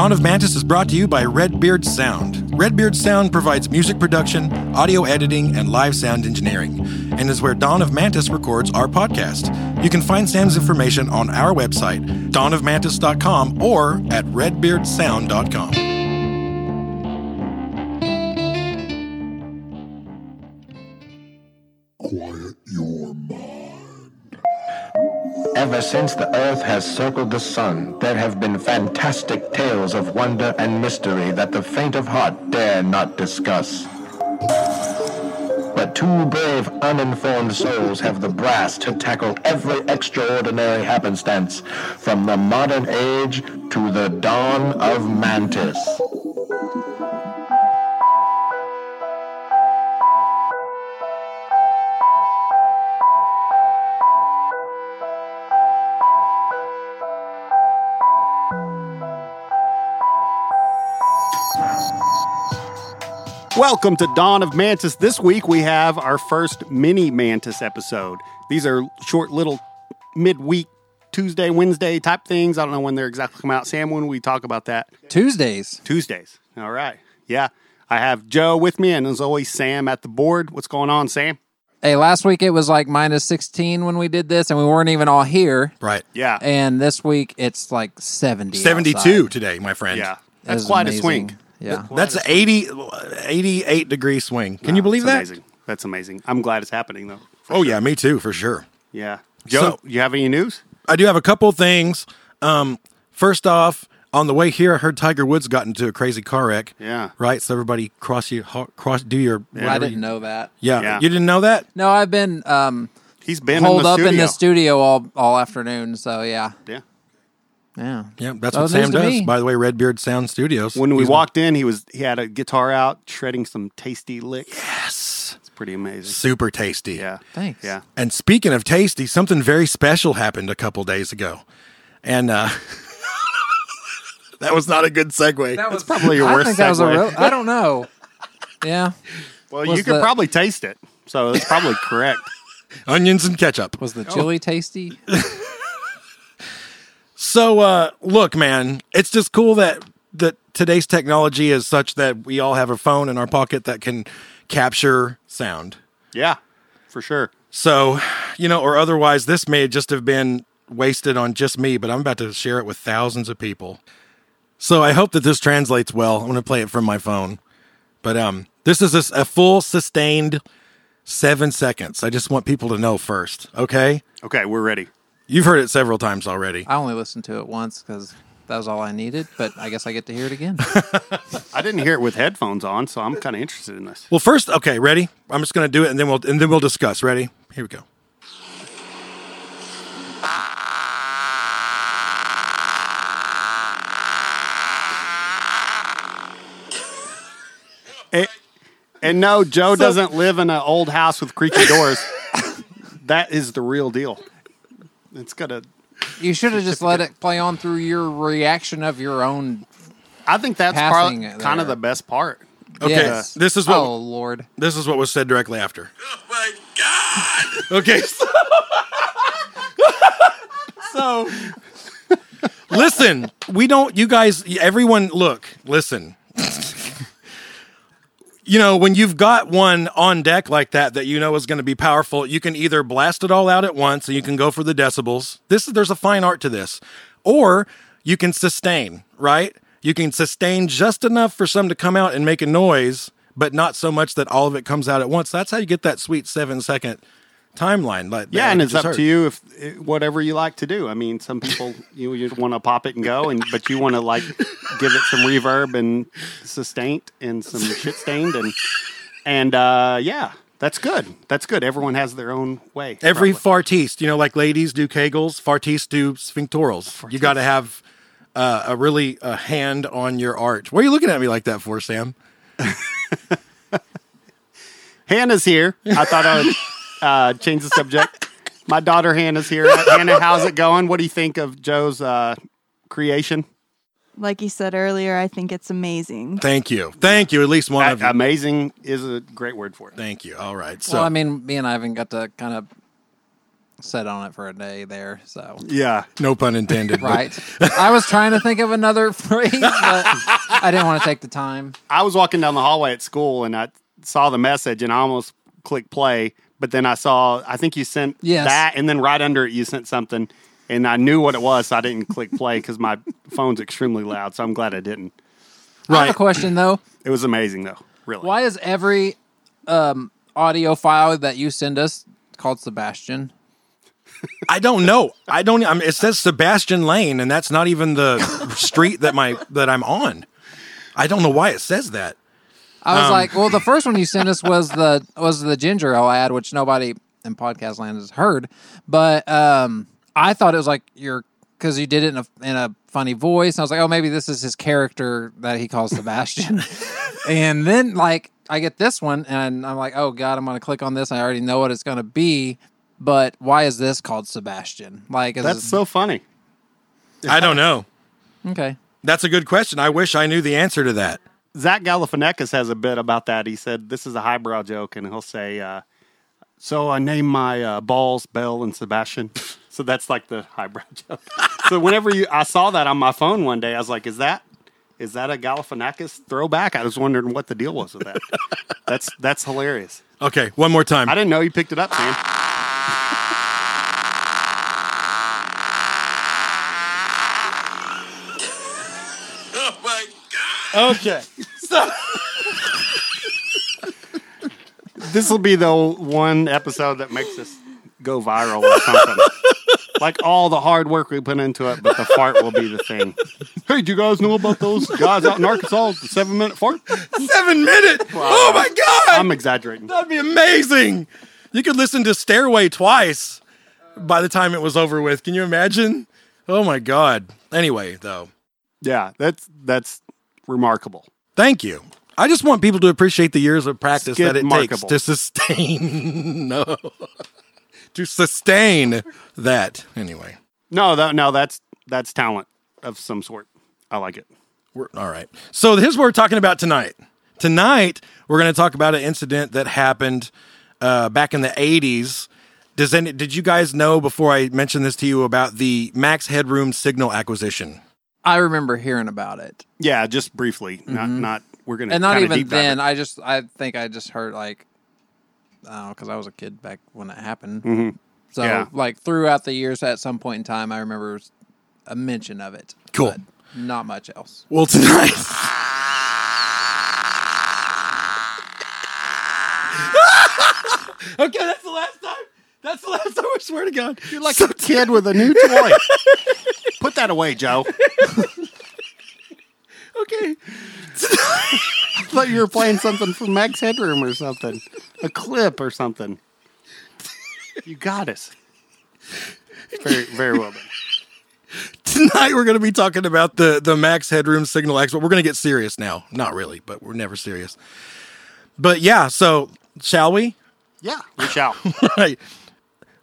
Dawn of Mantis is brought to you by Redbeard Sound. Redbeard Sound provides music production, audio editing, and live sound engineering, and is where Dawn of Mantis records our podcast. You can find Sam's information on our website, dawnofmantis.com, or at redbeardsound.com. Ever since the earth has circled the sun, there have been fantastic tales of wonder and mystery that the faint of heart dare not discuss. But two brave, uninformed souls have the brass to tackle every extraordinary happenstance, from the modern age to the dawn of Mantis. Welcome to Dawn of Mantis. This week we have our first mini Mantis episode. These are short little midweek Tuesday, Wednesday type things. I don't know when they're exactly coming out. Sam, when we talk about that? Tuesdays. Tuesdays. All right. Yeah. I have Joe with me and as always Sam at the board. What's going on, Sam? Hey, last week it was like minus 16 when we did this, and we weren't even all here. Right. Yeah. And this week it's like 70. 72 outside. today, my friend. yeah. That That's is quite a swing. Yeah. That's an 80, 88 degree swing. Can you believe that's that? Amazing. That's amazing. I'm glad it's happening though. Oh, yeah, me too, for sure. Yeah. Joe, So- you have any news? I do have a couple things. Um, first off, on the way here, I heard Tiger Woods got into a crazy car wreck. Yeah. Right. So everybody cross you ho- cross do your. I whatever didn't you- know that. Yeah. Yeah. You didn't know that? No, I've been um, He's been holed in the up studio. in the studio all, all afternoon. So, yeah. Yeah. Yeah. Yeah. That's Oh, what Sam does. By the way, Redbeard Sound Studios. When we He's- walked in, he was he had a guitar out, shredding some tasty licks. Yes. It's pretty amazing. Super tasty. Yeah. Thanks. Yeah. And speaking of tasty, something very special happened a couple days ago, and uh, that was not a good segue. That was Probably your I worst think that was a segue. real. I don't know. Yeah. Well, Was you could the- probably taste it, so it's probably correct. Onions and ketchup. Was the chili tasty? So, uh, look, man, it's just cool that that today's technology is such that we all have a phone in our pocket that can capture sound. Yeah, for sure. So, you know, or otherwise, this may just have been wasted on just me, but I'm about to share it with thousands of people. So I hope that this translates well. I'm going to play it from my phone. But um, this is a full sustained seven seconds. I just want people to know first. Okay. Okay, we're ready. You've heard it several times already. I only listened to it once because that was all I needed, but I guess I get to hear it again. I didn't hear it with headphones on, so I'm kind of interested in this. Well, first, okay, ready? I'm just going to do it, and then we'll and then we'll discuss. Ready? Here we go. And, and no, Joe doesn't live in an old house with creaky doors. that is the real deal. It's gonna. You should have just let it play on through your reaction of your own. I think that's Passing probably it kind of there. the best part. Okay, Yes. this is what Oh Lord. this is what was said directly after. Oh my god! Okay. So, listen, we don't, you guys, everyone, look, listen. You know, when you've got one on deck like that that you know is going to be powerful, you can either blast it all out at once and you can go for the decibels. This is, there's a fine art to this. Or you can sustain, right? You can sustain just enough for some to come out and make a noise, but not so much that all of it comes out at once. That's how you get that sweet seven second timeline. Like Yeah, and it's up heard. to you if eh, whatever you like to do. I mean, some people you you want to pop it and go, and but you want to like give it some reverb and sustained and some shit stained and and uh, yeah, that's good. That's good. Everyone has their own way. Every probably. fartiste, you know, like ladies do kegels, fartiste do sphinctorals. You got to have uh, a really a hand on your art. What are you looking at me like that for, Sam? Hannah's here. I thought I would uh, change the subject. My daughter Hannah's here. Hannah, how's it going? What do you think of Joe's uh, creation? Like you said earlier, I think it's amazing. Thank you, thank you. At least one of you. Amazing is a great word for it. Thank you. All right. So well, I mean, me and Ivan got to kind of sit on it for a day there. So Yeah. No pun intended. right, I was trying to think of another phrase, but I didn't want to take the time. I was walking down the hallway at school and I saw the message and I almost clicked play, but then I saw I think you sent Yes. that and then right under it you sent something and I knew what it was, so I didn't click play because my phone's extremely loud. So I'm glad I didn't. I have Right. a question though. It was amazing though, really. Why is every um, audio file that you send us called Sebastian? I don't know. I don't. I mean, it says Sebastian Lane, and that's not even the street that my that I'm on. I don't know why it says that. I Um, was like, well, the first one you sent us was the was the ginger ale ad, which nobody in podcast land has heard. But um, I thought it was like your because you did it in a in a funny voice. I was like, oh, maybe this is his character that he calls Sebastian. and then like I get this one, and I'm like, oh god, I'm gonna click on this. I already know what it's gonna be. But why is this called Sebastian? Like, is That's this- so funny. I don't know. okay. That's a good question. I wish I knew the answer to that. Zach Galifianakis has a bit about that. He said this is a highbrow joke, and he'll say, uh, "So I named my uh, balls Bell and Sebastian." so that's like the highbrow joke. so whenever you, I saw that on my phone one day, I was like, "Is that is that a Galifianakis throwback?" I was wondering what the deal was with that. that's that's hilarious. Okay, one more time. I didn't know you picked it up, Sam. Oh my god! So This will be the one episode that makes us go viral or something. like all the hard work we put into it, but the fart will be the thing. Hey, do you guys know about those guys out in Arkansas? The seven minute fart? Seven minutes. Oh my god. I'm exaggerating. That'd be amazing. You could listen to Stairway twice by the time it was over with. Can you imagine? Oh my god. Anyway, though, Yeah, that's that's remarkable. thank you. I just want people to appreciate the years of practice that it takes to sustain. no. to sustain that. Anyway, No, that no, that's that's talent of some sort. I like it. we're all right. So here's what we're talking about tonight. Tonight, we're going to talk about an incident that happened uh, back in the 80s. Does any, did you guys know before I mentioned this to you about the Max Headroom signal acquisition? I remember hearing about it. Yeah, just briefly. Not not we're gonna and not even then. I just I think I just heard like I because I was a kid back when it happened. So Mm-hmm. Yeah. like throughout the years, at some point in time, I remember a mention of it. Cool. not much else. Well, tonight. okay, that's the last time. That's the last time. I swear to God. You're like a kid with a new toy. Put that away, Joe. Okay. I thought you were playing something from Max Headroom or something. A clip or something. You got us. Very, very well done. Tonight we're going to be talking about the the Max Headroom Signal X, but we're going to get serious now. Not really, but we're never serious. But yeah, so shall we? Yeah, we shall. right.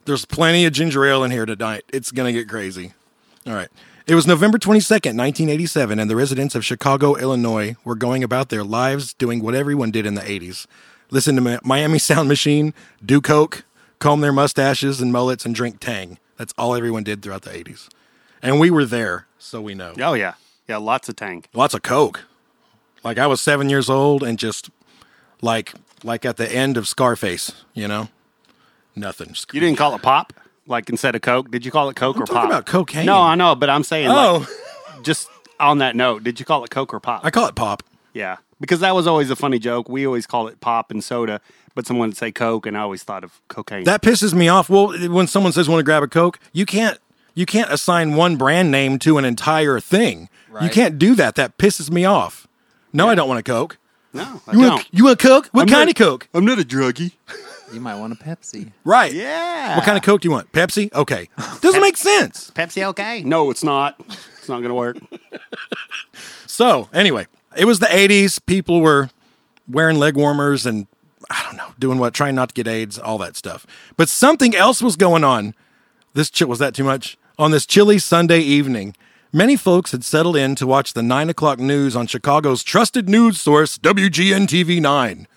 There's plenty of ginger ale in here tonight. It's going to get crazy. All right. It was November 22nd, 1987, and the residents of Chicago, Illinois were going about their lives doing what everyone did in the 80s. Listen to Miami Sound Machine, do coke, comb their mustaches and mullets, and drink Tang. That's all everyone did throughout the 80s. And we were there, so we know. Oh yeah, yeah. Lots of Tang. Lots of coke. Like I was seven years old and just like like at the end of Scarface, you know? Nothing. You didn't call it pop, like instead of Coke. Did you call it Coke or talking pop? about cocaine. No, I know, but I'm saying, Oh, like, just on that note, did you call it Coke or pop? I call it pop. yeah, because that was always a funny joke. We always call it pop and soda, but someone would say Coke, and I always thought of cocaine. That pisses me off. Well, when someone says want to grab a Coke, you can't you can't assign one brand name to an entire thing. You Right. can't do that. That pisses me off. No, I don't want a Coke. no, I You don't. want you want Coke? What I'm kind not- of Coke? I'm not a druggie. You might want a Pepsi. Right. Yeah. What kind of Coke do you want? Pepsi? Okay. Doesn't make sense. Pepsi? Okay. No, it's not. It's not going to work. So, anyway, it was the 80s. People were wearing leg warmers and I don't know, doing what, trying not to get AIDS, all that stuff. But something else was going on. This chi- was that too much? On this chilly Sunday evening, many folks had settled in to watch the 9 o'clock news on Chicago's trusted news source, WGN TV 9.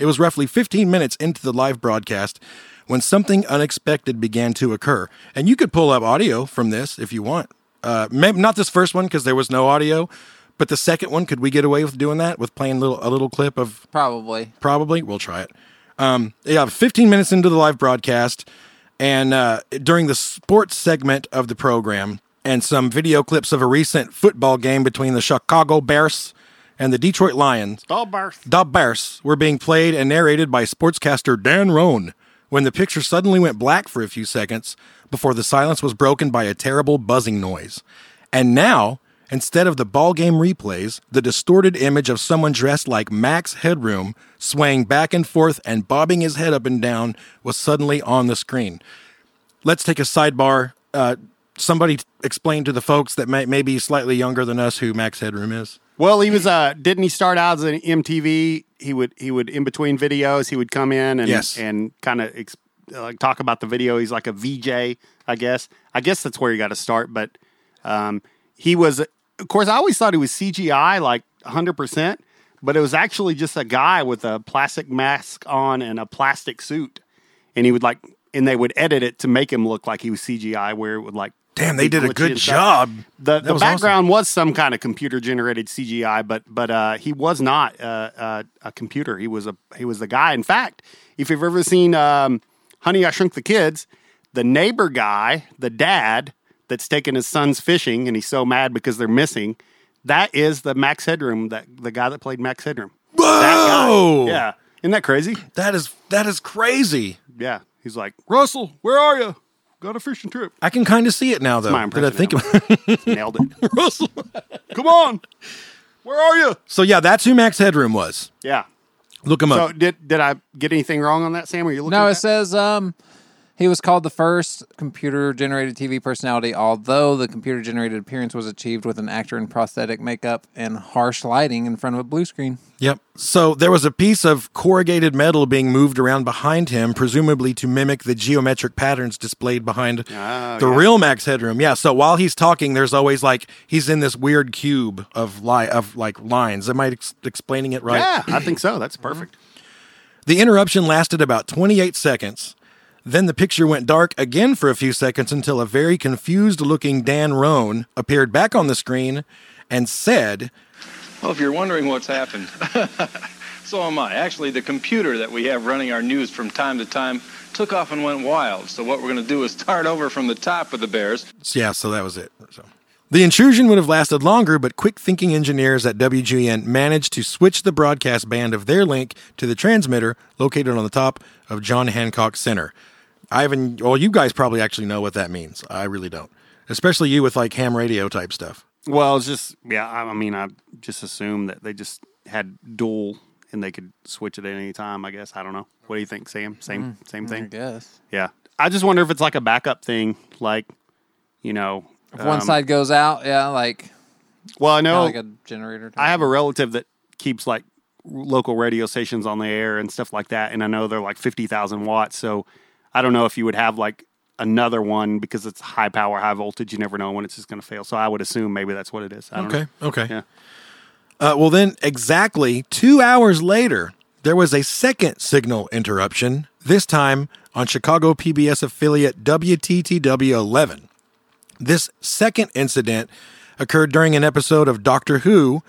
It was roughly 15 minutes into the live broadcast when something unexpected began to occur. And you could pull up audio from this if you want. Uh, maybe not this first one because there was no audio, but the second one, could we get away with doing that with playing little, a little clip of Probably. Probably. We'll try it. Um, yeah, 15 minutes into the live broadcast, and uh, during the sports segment of the program, and some video clips of a recent football game between the Chicago Bears and the Detroit Lions. Birth. The Bears were being played and narrated by sportscaster Dan Roan when the picture suddenly went black for a few seconds before the silence was broken by a terrible buzzing noise. And now, instead of the ball game replays, the distorted image of someone dressed like Max Headroom swaying back and forth and bobbing his head up and down was suddenly on the screen. Let's take a sidebar. Uh, somebody explain to the folks that may, may be slightly younger than us who Max Headroom is. Well, he was. Uh, didn't he start out as an MTV? He would. He would in between videos. He would come in and Yes. and kind of ex- like talk about the video. He's like a VJ, I guess. I guess that's where he got to start. But um, he was. Of course, I always thought he was CGI, like 100. percent But it was actually just a guy with a plastic mask on and a plastic suit, and he would like, and they would edit it to make him look like he was CGI, where it would like. Damn, they did a good job. the, the was awesome. background was some kind of computer generated CGI, but but uh, he was not uh, uh, a computer. He was a he was the guy. In fact, if you've ever seen um, Honey I Shrunk the Kids, the neighbor guy, the dad that's taking his sons fishing, and he's so mad because they're missing. That is the Max Headroom, that the guy that played Max Headroom. Whoa! Yeah, isn't that crazy? That is that is crazy. Yeah, he's like Russell, where are you? Got a fishing trip. I can kind of see it now, though. my Did I think impression Nailed it. Russell? Come on, where are you? So yeah, that's who Max Headroom was. Yeah. Look him So up. did did I get anything wrong on that, Sam? Are you looking? No, at it that? says um, he was called the first computer generated TV personality, although the computer generated appearance was achieved with an actor in prosthetic makeup and harsh lighting in front of a blue screen. Yep. So there was a piece of corrugated metal being moved around behind him, presumably to mimic the geometric patterns displayed behind Oh, the real Max Headroom. Yeah. So while he's talking, there's always like he's in this weird cube of li- of like lines. Am I ex- explaining it right? Yeah, I think so. That's perfect. The interruption lasted about 28 seconds. Then the picture went dark again for a few seconds until a very confused looking Dan Roan appeared back on the screen and said, Well, if you're wondering what's happened, so am I. Actually, the computer that we have running our news from time to time took off and went wild. So what we're going to do is start over from the top of the Bears. Yeah, so that was it. So the intrusion would have lasted longer, but quick thinking engineers at WGN managed to switch the broadcast band of their link to the transmitter located on the top of John Hancock Center. Ivan, well, you guys probably actually know what that means. I really don't, especially you with like ham radio type stuff. Well, it's just yeah. I I mean, I just assume that they just had dual and they could switch it at any time. I guess I don't know. What do you think, Sam? Same same thing. I guess Yeah. I just wonder if it's like a backup thing, like you know. if one um, side goes out, yeah, like Well, I know like a generator. I have a relative that keeps like local radio stations on the air and stuff like that, and I know they're like fifty thousand watts. So I don't know if you would have like another one because it's high power, high voltage. You never know when it's just going to fail. So I would assume maybe that's what it is. I don't Okay, know. okay. Yeah. Uh, well, then, exactly two hours later, there was a second signal interruption, this time on Chicago PBS affiliate WTTW 11. This second incident occurred during an episode of Doctor Who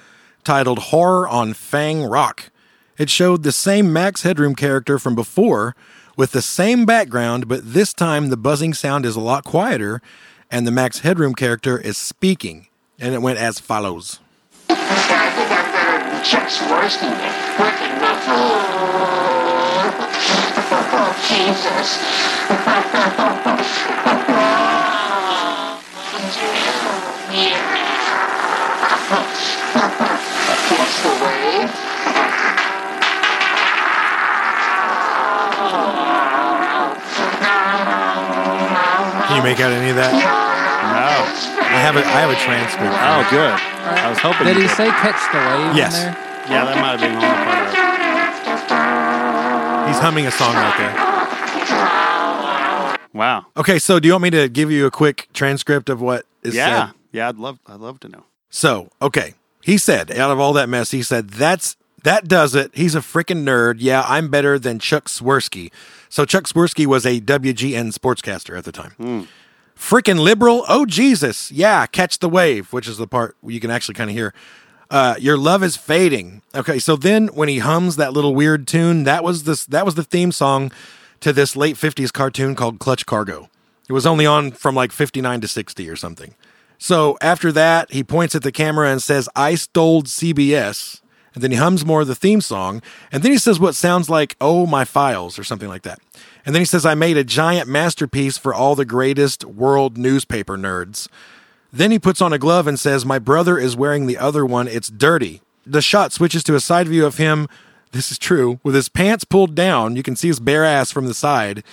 titled Horror of Fang Rock. It showed the same Max Headroom character from before with the same background, but this time the buzzing sound is a lot quieter and the Max Headroom character is speaking. And it went as follows. Jesus. Can you make out any of that? No. I have a I have a transcript. Oh, good. I was hoping. Did you he say catch the wave Yes. in there? Yeah, that might have been the only part of He's humming a song right there. Wow. Okay, so do you want me to give you a quick transcript of what is Yeah. said? Yeah, I'd love. I'd love to know. So, okay. He said, out of all that mess, he said, that's That does it. He's a freaking nerd. Yeah, I'm better than Chuck Swirsky. So Chuck Swirsky was a WGN sportscaster at the time. Freaking liberal. Oh Jesus. Yeah, catch the wave, which is the part you can actually kind of hear. Uh, your love is fading. Okay, so then when he hums that little weird tune, that was this that was the theme song to this late 50s cartoon called Clutch Cargo. It was only on from like 59 to 60 or something. So after that, he points at the camera and says, I stole CBS. And then he hums more of the theme song. And then he says what sounds like, Oh, my files, or something like that. And then he says, I made a giant masterpiece for all the greatest world newspaper nerds. Then he puts on a glove and says, My brother is wearing the other one. It's dirty. The shot switches to a side view of him. This is true. With his pants pulled down, you can see his bare ass from the side.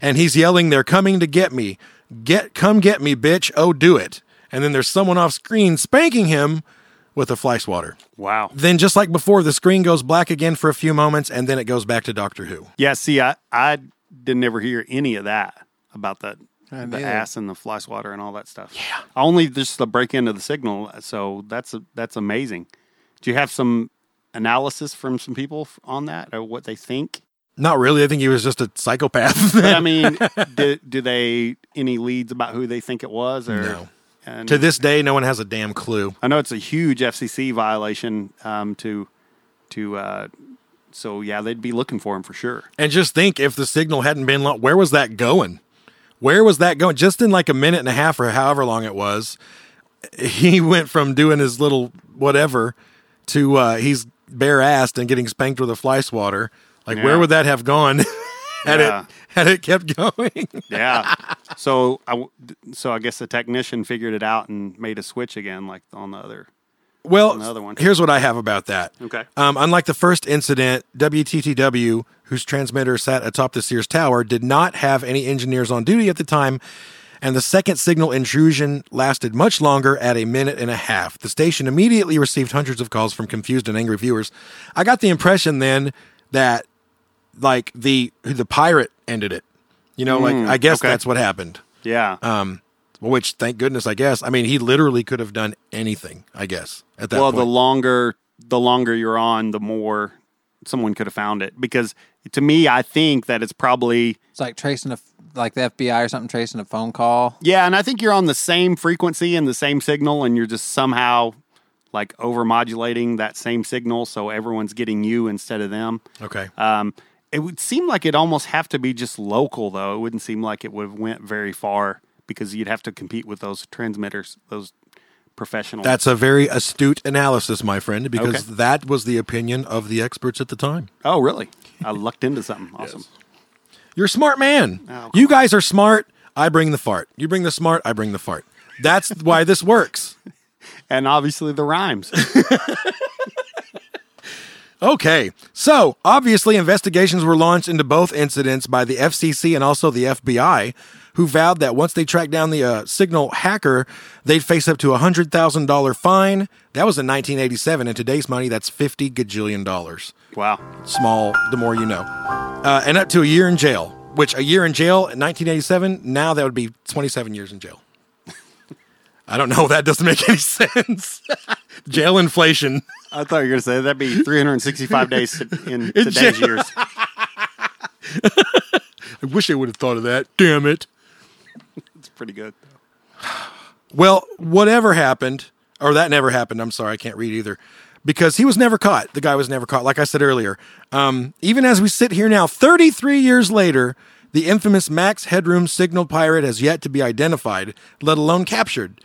And he's yelling, They're coming to get me. Get, come get me, bitch. Oh, do it. And then there's someone off screen spanking him with a fly swatter. Wow. Then, just like before, the screen goes black again for a few moments, and then it goes back to Doctor Who. Yeah, see, I, I didn't ever hear any of that about that the neither. ass and the fly swatter and all that stuff. Yeah. Only just the break into the signal. So that's that's amazing. Do you have some analysis from some people on that or what they think? Not really. I think he was just a psychopath. But I mean, do, do they any leads about who they think it was? Or No. And to this day, no one has a damn clue. I know it's a huge FCC violation um, to to. Uh, so yeah, they'd be looking for him for sure. And just think if the signal hadn't been long, where was that going? Where was that going? Just in like a minute and a half or however long it was, he went from doing his little whatever to uh, he's bare assed and getting spanked with a fly swatter. Like, Yeah. where would that have gone had Yeah. it had it kept going? Yeah. so I so I guess the technician figured it out and made a switch again, like on the other. Well, Another one. here's what I have about that. Okay. Um, unlike the first incident, WTTW, whose transmitter sat atop the Sears Tower, did not have any engineers on duty at the time, and the second signal intrusion lasted much longer at a minute and a half. The station immediately received hundreds of calls from confused and angry viewers. I got the impression then that, like the the pirate ended it. You know, like I guess okay. that's what happened. Yeah. Um, which thank goodness, I guess. I mean, he literally could have done anything. I guess at that well, point. the longer the longer you're on, the more someone could have found it. Because to me, I think that it's probably It's like tracing a like the FBI or something tracing a phone call. yeah, and I think you're on the same frequency and the same signal, and you're just somehow like over modulating that same signal, so everyone's getting you instead of them. okay. Um, it would seem like it almost have to be just local, though. It wouldn't seem like it would have went very far because you'd have to compete with those transmitters, those professional. That's a very astute analysis, my friend, because Okay. that was the opinion of the experts at the time. oh, really? I lucked into something awesome. You're a smart man. Oh, you guys are smart. I bring the fart. You bring the smart. I bring the fart. That's why this works. And obviously the rhymes. Okay. So, obviously, investigations were launched into both incidents by the FCC and also the FBI, who vowed that once they tracked down the uh, signal hacker, they'd face up to a $100,000 fine. That was in 1987. In today's money, that's 50 gajillion dollars. wow. small, the more you know. Uh, and up to a year in jail, which a year in jail in 1987, now that would be 27 years in jail. I don't know. That doesn't make any sense. jail inflation. I thought you were going to say that'd be 365 days in today's jail. years. I wish I would have thought of that. Damn it. It's pretty good. Well, whatever happened, or that never happened. I'm sorry, I can't read either. Because he was never caught. The guy was never caught, like I said earlier. Um, even as we sit here now, 33 years later, the infamous Max Headroom signal pirate has yet to be identified, let alone captured.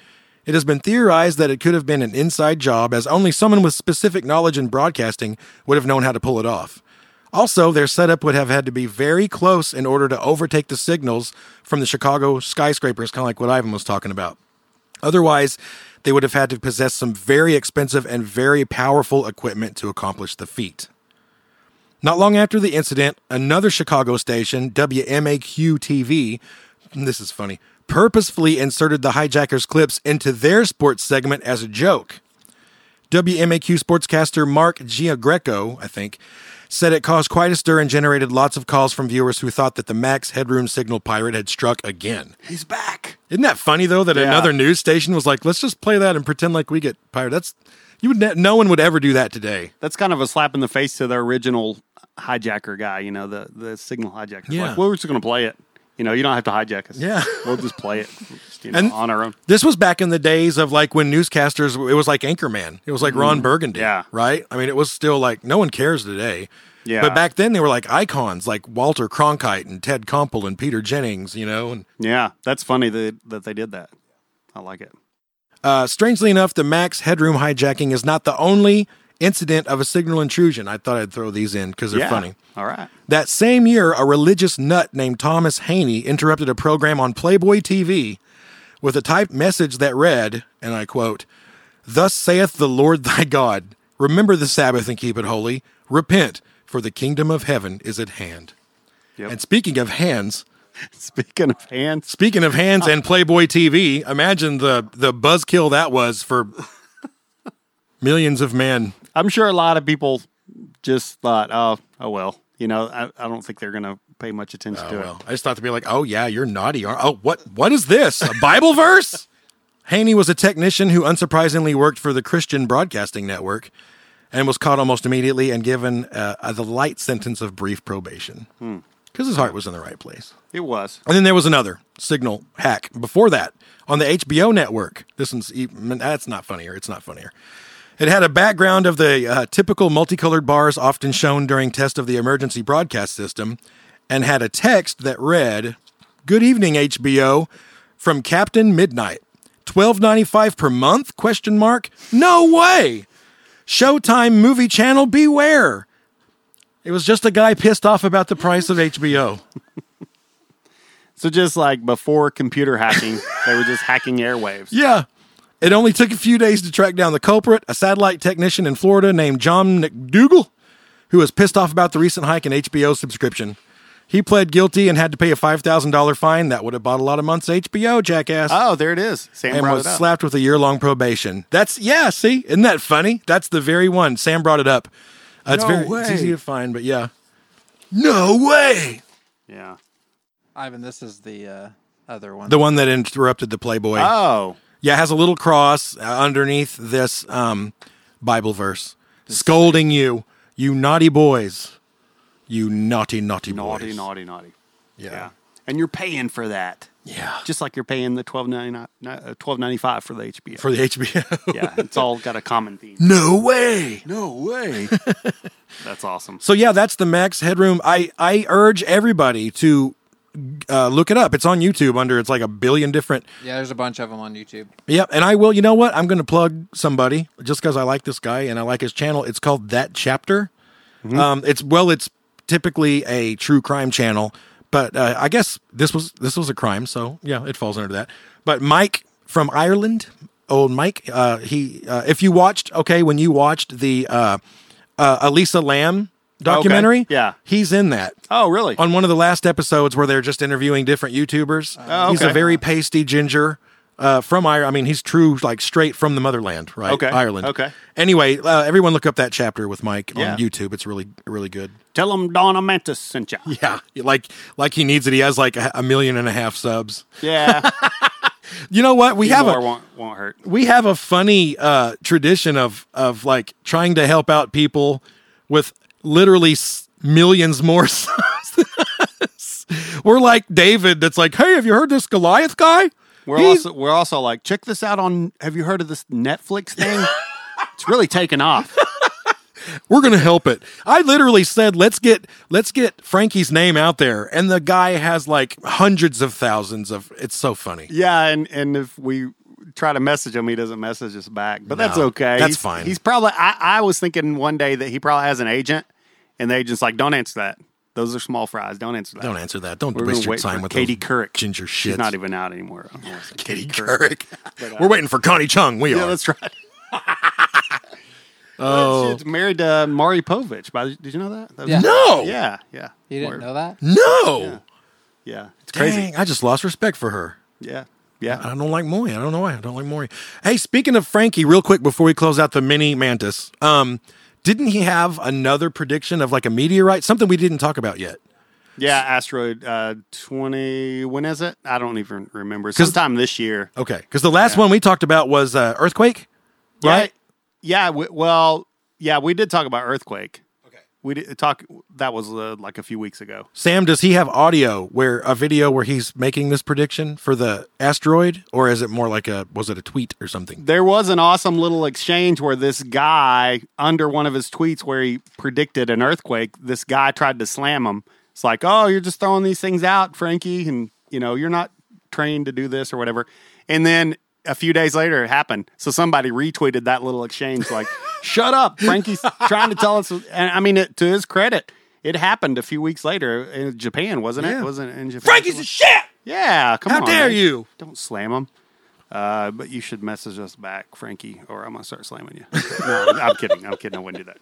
It has been theorized that it could have been an inside job, as only someone with specific knowledge in broadcasting would have known how to pull it off. Also, their setup would have had to be very close in order to overtake the signals from the Chicago skyscrapers, kind of like what Ivan was talking about. Otherwise, they would have had to possess some very expensive and very powerful equipment to accomplish the feat. Not long after the incident, another Chicago station, WMAQ TV, this is funny, purposefully inserted the hijackers' clips into their sports segment as a joke. WMAQ sportscaster Mark Giangreco, I think, said it caused quite a stir and generated lots of calls from viewers who thought that the Max Headroom signal pirate had struck again. He's back. Isn't that funny though that Yeah. another news station was like, let's just play that and pretend like we get pirate. That's You would ne- no one would ever do that today. That's kind of a slap in the face to the original hijacker guy. You know, the the signal hijacker. Yeah. Like, well, we're just going to play it. You know, you don't have to hijack us. Yeah. we'll just play it. You know, And- on our own. This was back in the days of like when newscasters, it was like Anchorman. It was like Ron Burgundy. Mm-hmm. Yeah. Right? I mean, it was still like, no one cares today. Yeah. But back then, they were like icons like Walter Cronkite and Ted Koppel and Peter Jennings, you know? And Yeah, that's funny that that they did that. I like it. uh, strangely enough, the Max Headroom hijacking is not the only incident of a signal intrusion. I thought I'd throw these in because they're yeah. funny. All right. That same year, a religious nut named Thomas Haynie interrupted a program on Playboy TV with a typed message that read, and I quote, Thus saith the Lord thy God, remember the Sabbath and keep it holy. Repent, for the kingdom of heaven is at hand. Yep. And speaking of hands, Speaking of hands, speaking of hands and Playboy TV, imagine the the buzzkill that was for millions of men. I'm sure a lot of people just thought, oh, oh well. You know, I, I don't think they're going to pay much attention Oh, to well, I just thought to be like, oh yeah, you're naughty. Oh, what what is this? A Bible verse? Haynie was a technician who unsurprisingly worked for the Christian Broadcasting Network and was caught almost immediately and given uh, a, the light sentence of brief probation because his heart was in the right place. it. It was. And then there was another signal hack before that on the HBO network. This one's even, that's not funnier. It's not funnier. It had a background of the uh, typical multicolored bars often shown during test of the emergency broadcast system, and had a text that read, "Good evening, HBO, from Captain Midnight. Twelve ninety five per month? Question mark. No way. Showtime movie channel. Beware." It was just a guy pissed off about the price of HBO. So just like before computer hacking, they were just hacking airwaves. Yeah. It only took a few days to track down the culprit, a satellite technician in Florida named John MacDougall, who was pissed off about the recent hike in HBO subscription. He pled guilty and had to pay a $5,000 fine. That would have bought a lot of months HBO, jackass. Oh, there it is. Sam and brought was it up. slapped with a year long probation. That's, yeah, see? Isn't that funny? That's the very one. Sam brought it up. Uh, it's No very it's easy to find, but yeah. No way. yeah. Ivan, this is the uh, other one. The one that interrupted the Playboy. Oh, Yeah, it has a little cross uh, underneath this um, Bible verse, scolding you, you naughty boys, you naughty, naughty, naughty, boys. naughty, naughty. Yeah. Yeah. And you're paying for that. Yeah. Just like you're paying the twelve ninety nine, uh, twelve ninety five for the HBO. For the HBO. yeah, it's all got a common theme. no way. No way. That's awesome. So yeah, that's the Max Headroom. I I urge everybody to uh, look it up. It's on YouTube under it's like a billion different. yeah, there's a bunch of them on YouTube. Yep, and I will. You know what? I'm going to plug somebody just because I like this guy and I like his channel. It's called That Chapter. Um, it's well, it's typically a true crime channel, but uh, I guess this was this was a crime, so yeah, it falls under that. But Mike from Ireland, old Mike, uh, he uh, if you watched okay when you watched the uh, uh, Elisa Lam documentary, yeah. he's in that Oh, really? on one of the last episodes where they're just interviewing different YouTubers. Oh, He's a very pasty ginger uh, from Ireland. I mean, he's true, like straight from the motherland, right? Okay, Ireland. okay. Anyway, uh, everyone look up that chapter with Mike Yeah. on YouTube. It's really, really good. Tell him Dawn of Mantis sent you. Yeah, like like he needs it. He has like a, a million and a half subs. Yeah. You know what? We have a won't, won't hurt. we have a funny uh, tradition of of like trying to help out people with literally millions more. We're like David, that's like, hey, have you heard this Goliath guy? We're He's- also we're also like check this out on. Have you heard of this Netflix thing? it's really taken off. we're gonna help it. I literally said, let's get let's get Frankie's name out there, and the guy has like hundreds of thousands of. It's so funny. Yeah, and and if we try to message him, he doesn't message us back. But that's okay. that's He's- fine. He's probably. I, I was thinking one day that he probably has an agent, and the agent's like, "Don't answer that. Those are small fries. Don't answer that. Don't answer that. Don't We're waste your wait time for with Katie those Couric. ginger shits. She's not even out anymore. I wanna Katie Couric. Couric. We're waiting for Connie Chung. We are. Yeah, are. that's right. oh She's married to Maury Povich. By the- Did you know that? That was- Yeah. no, Yeah, yeah. You didn't Word. know that? no. Yeah, it's crazy. Dang, I just lost respect for her. Yeah, yeah. I don't like Maury. I don't know why. I don't like Maury. Hey, speaking of Frankie, real quick before we close out the mini mantis, um, didn't he have another prediction of like a meteorite? Something we didn't talk about yet. Yeah, asteroid uh, twenty. When is it? I don't even remember. Sometime this time this year. Okay, because the last one we talked about was uh, earthquake, right? Yeah, we, well, yeah, we did talk about earthquake. We did talk. That was uh, like a few weeks ago. Sam, does he have audio where a video where he's making this prediction for the asteroid, or is it more like a was it a tweet or something? There was an awesome little exchange where this guy, under one of his tweets where he predicted an earthquake, this guy tried to slam him. It's like, oh, you're just throwing these things out, Frankie, and you know you're not trained to do this or whatever. And then a few days later, it happened. So somebody retweeted that little exchange, like, "Shut up, Frankie's trying to tell us." And I mean, it, to his credit, it happened a few weeks later in Japan, wasn't it? Yeah. Wasn't it in Japan? Frankie's a shit. yeah. Come How on, dare man. you? Don't slam him. Uh, but you should message us back, Frankie, or I'm gonna start slamming you. no, I'm, I'm kidding. I'm kidding. I wouldn't do that.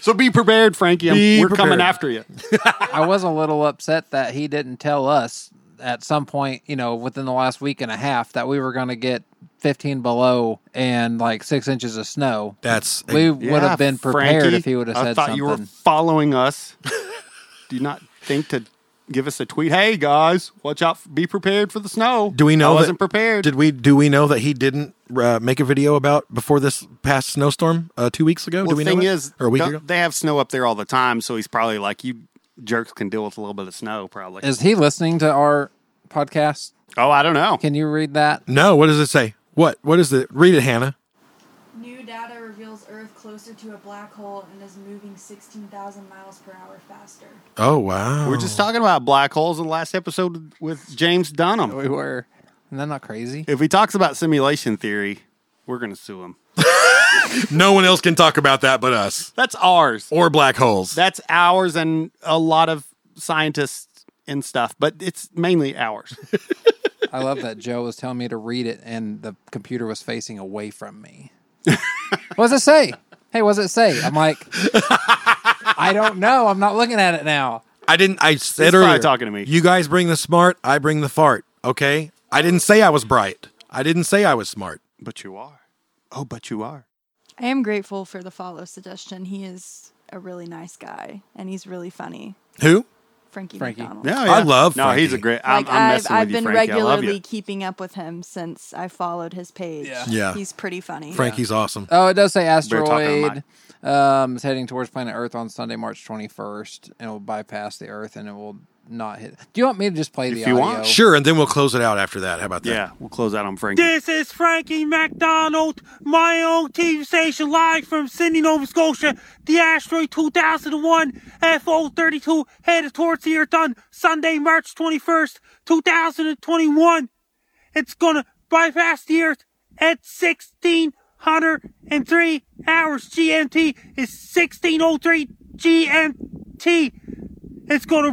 So be prepared, Frankie. I'm- Be we're coming after you. I was a little upset that he didn't tell us at some point, you know, within the last week and a half that we were going to get 15 below and like six inches of snow. That's We would have been prepared Frankie, if he would have I thought something. you were following us. do you not think to give us a tweet? Hey guys, watch out! Be prepared for the snow. Do we know I that- wasn't prepared? Did we do we know that he didn't uh, make a video about before this past snowstorm uh, two weeks ago? well, do we the know thing that? is, or a week ago? they have snow up there all the time, so he's probably like you jerks can deal with a little bit of snow, probably. Is he listening to our podcast? oh, I don't know. Can you read that? No. What does it say? What? What is it? Read it, Hannah. New data reveals Earth closer to a black hole and is moving 16,000 miles per hour faster. Oh wow. We're just talking about black holes in the last episode with James Dunham. We were. Isn't that not crazy? If he talks about simulation theory, we're going to sue him. no one else can talk about that but us That's ours. or black holes. That's ours and a lot of scientists and stuff, but it's mainly ours. I love that Joe was telling me to read it and the computer was facing away from me. what does it say? Hey, what does it say? I'm like, I don't know. I'm not looking at it now. I didn't. I said He's probably earlier. talking to me. You guys bring the smart. I bring the fart. Okay. I didn't say I was bright. I didn't say I was smart. but you are. Oh, but you are. I am grateful for the follow suggestion. He is a really nice guy and he's really funny. Who? Frankie, Frankie. McDonald. Yeah, I love No, he's a great. I'm, Like I'm I've, messing I've with you, been Frankie. Regularly keeping up with him since I followed his page. Yeah. Yeah. He's pretty funny. Frankie's awesome. Oh, it does say Better talk on the asteroid. Um, is heading towards planet Earth on Sunday, March 21st, and it will bypass the Earth and it will not hit. Do you want me to just play the If you audio? want. Sure, and then we'll close it out after that. How about that? Yeah, we'll close out on Frankie. This is Frankie McDonald, my own TV station live from Sydney, Nova Scotia. The asteroid 2001 FO32 headed towards the Earth on Sunday, March 21st, 2021. It's gonna bypass the Earth at 1603 hours. GMT is 1603 GMT. It's gonna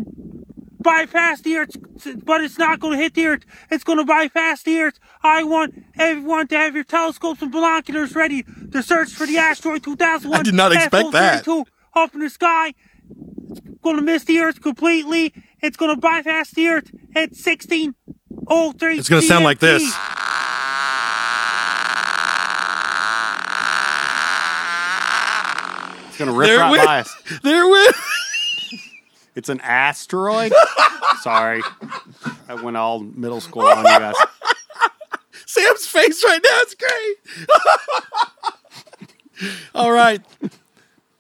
bypass the Earth, but it's not going to hit the Earth. It's going to bypass the Earth. I want everyone to have your telescopes and binoculars ready to search for the asteroid 2001. I did not expect that. FO32 Up in the sky. It's going to miss the Earth completely. It's going to bypass the Earth at 1603. It's gonna sound like this. It's gonna rip There right we- by us. There went. It's an asteroid. Sorry, I went all middle school on you guys. Sam's face right now is great. all right.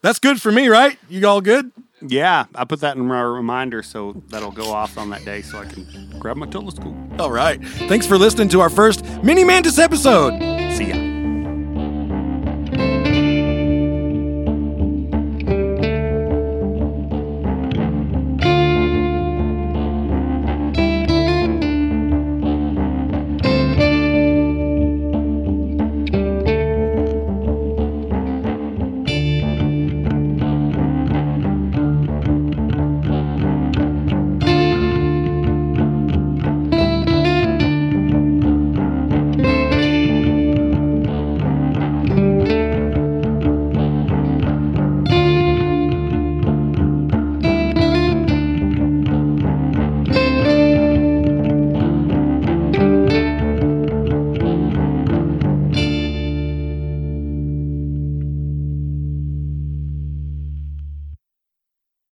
That's good for me, right? You all good? Yeah, I put that in my reminder so that'll go off on that day so I can grab my telescope. All right. Thanks for listening to our first Mini Mantis episode. See ya.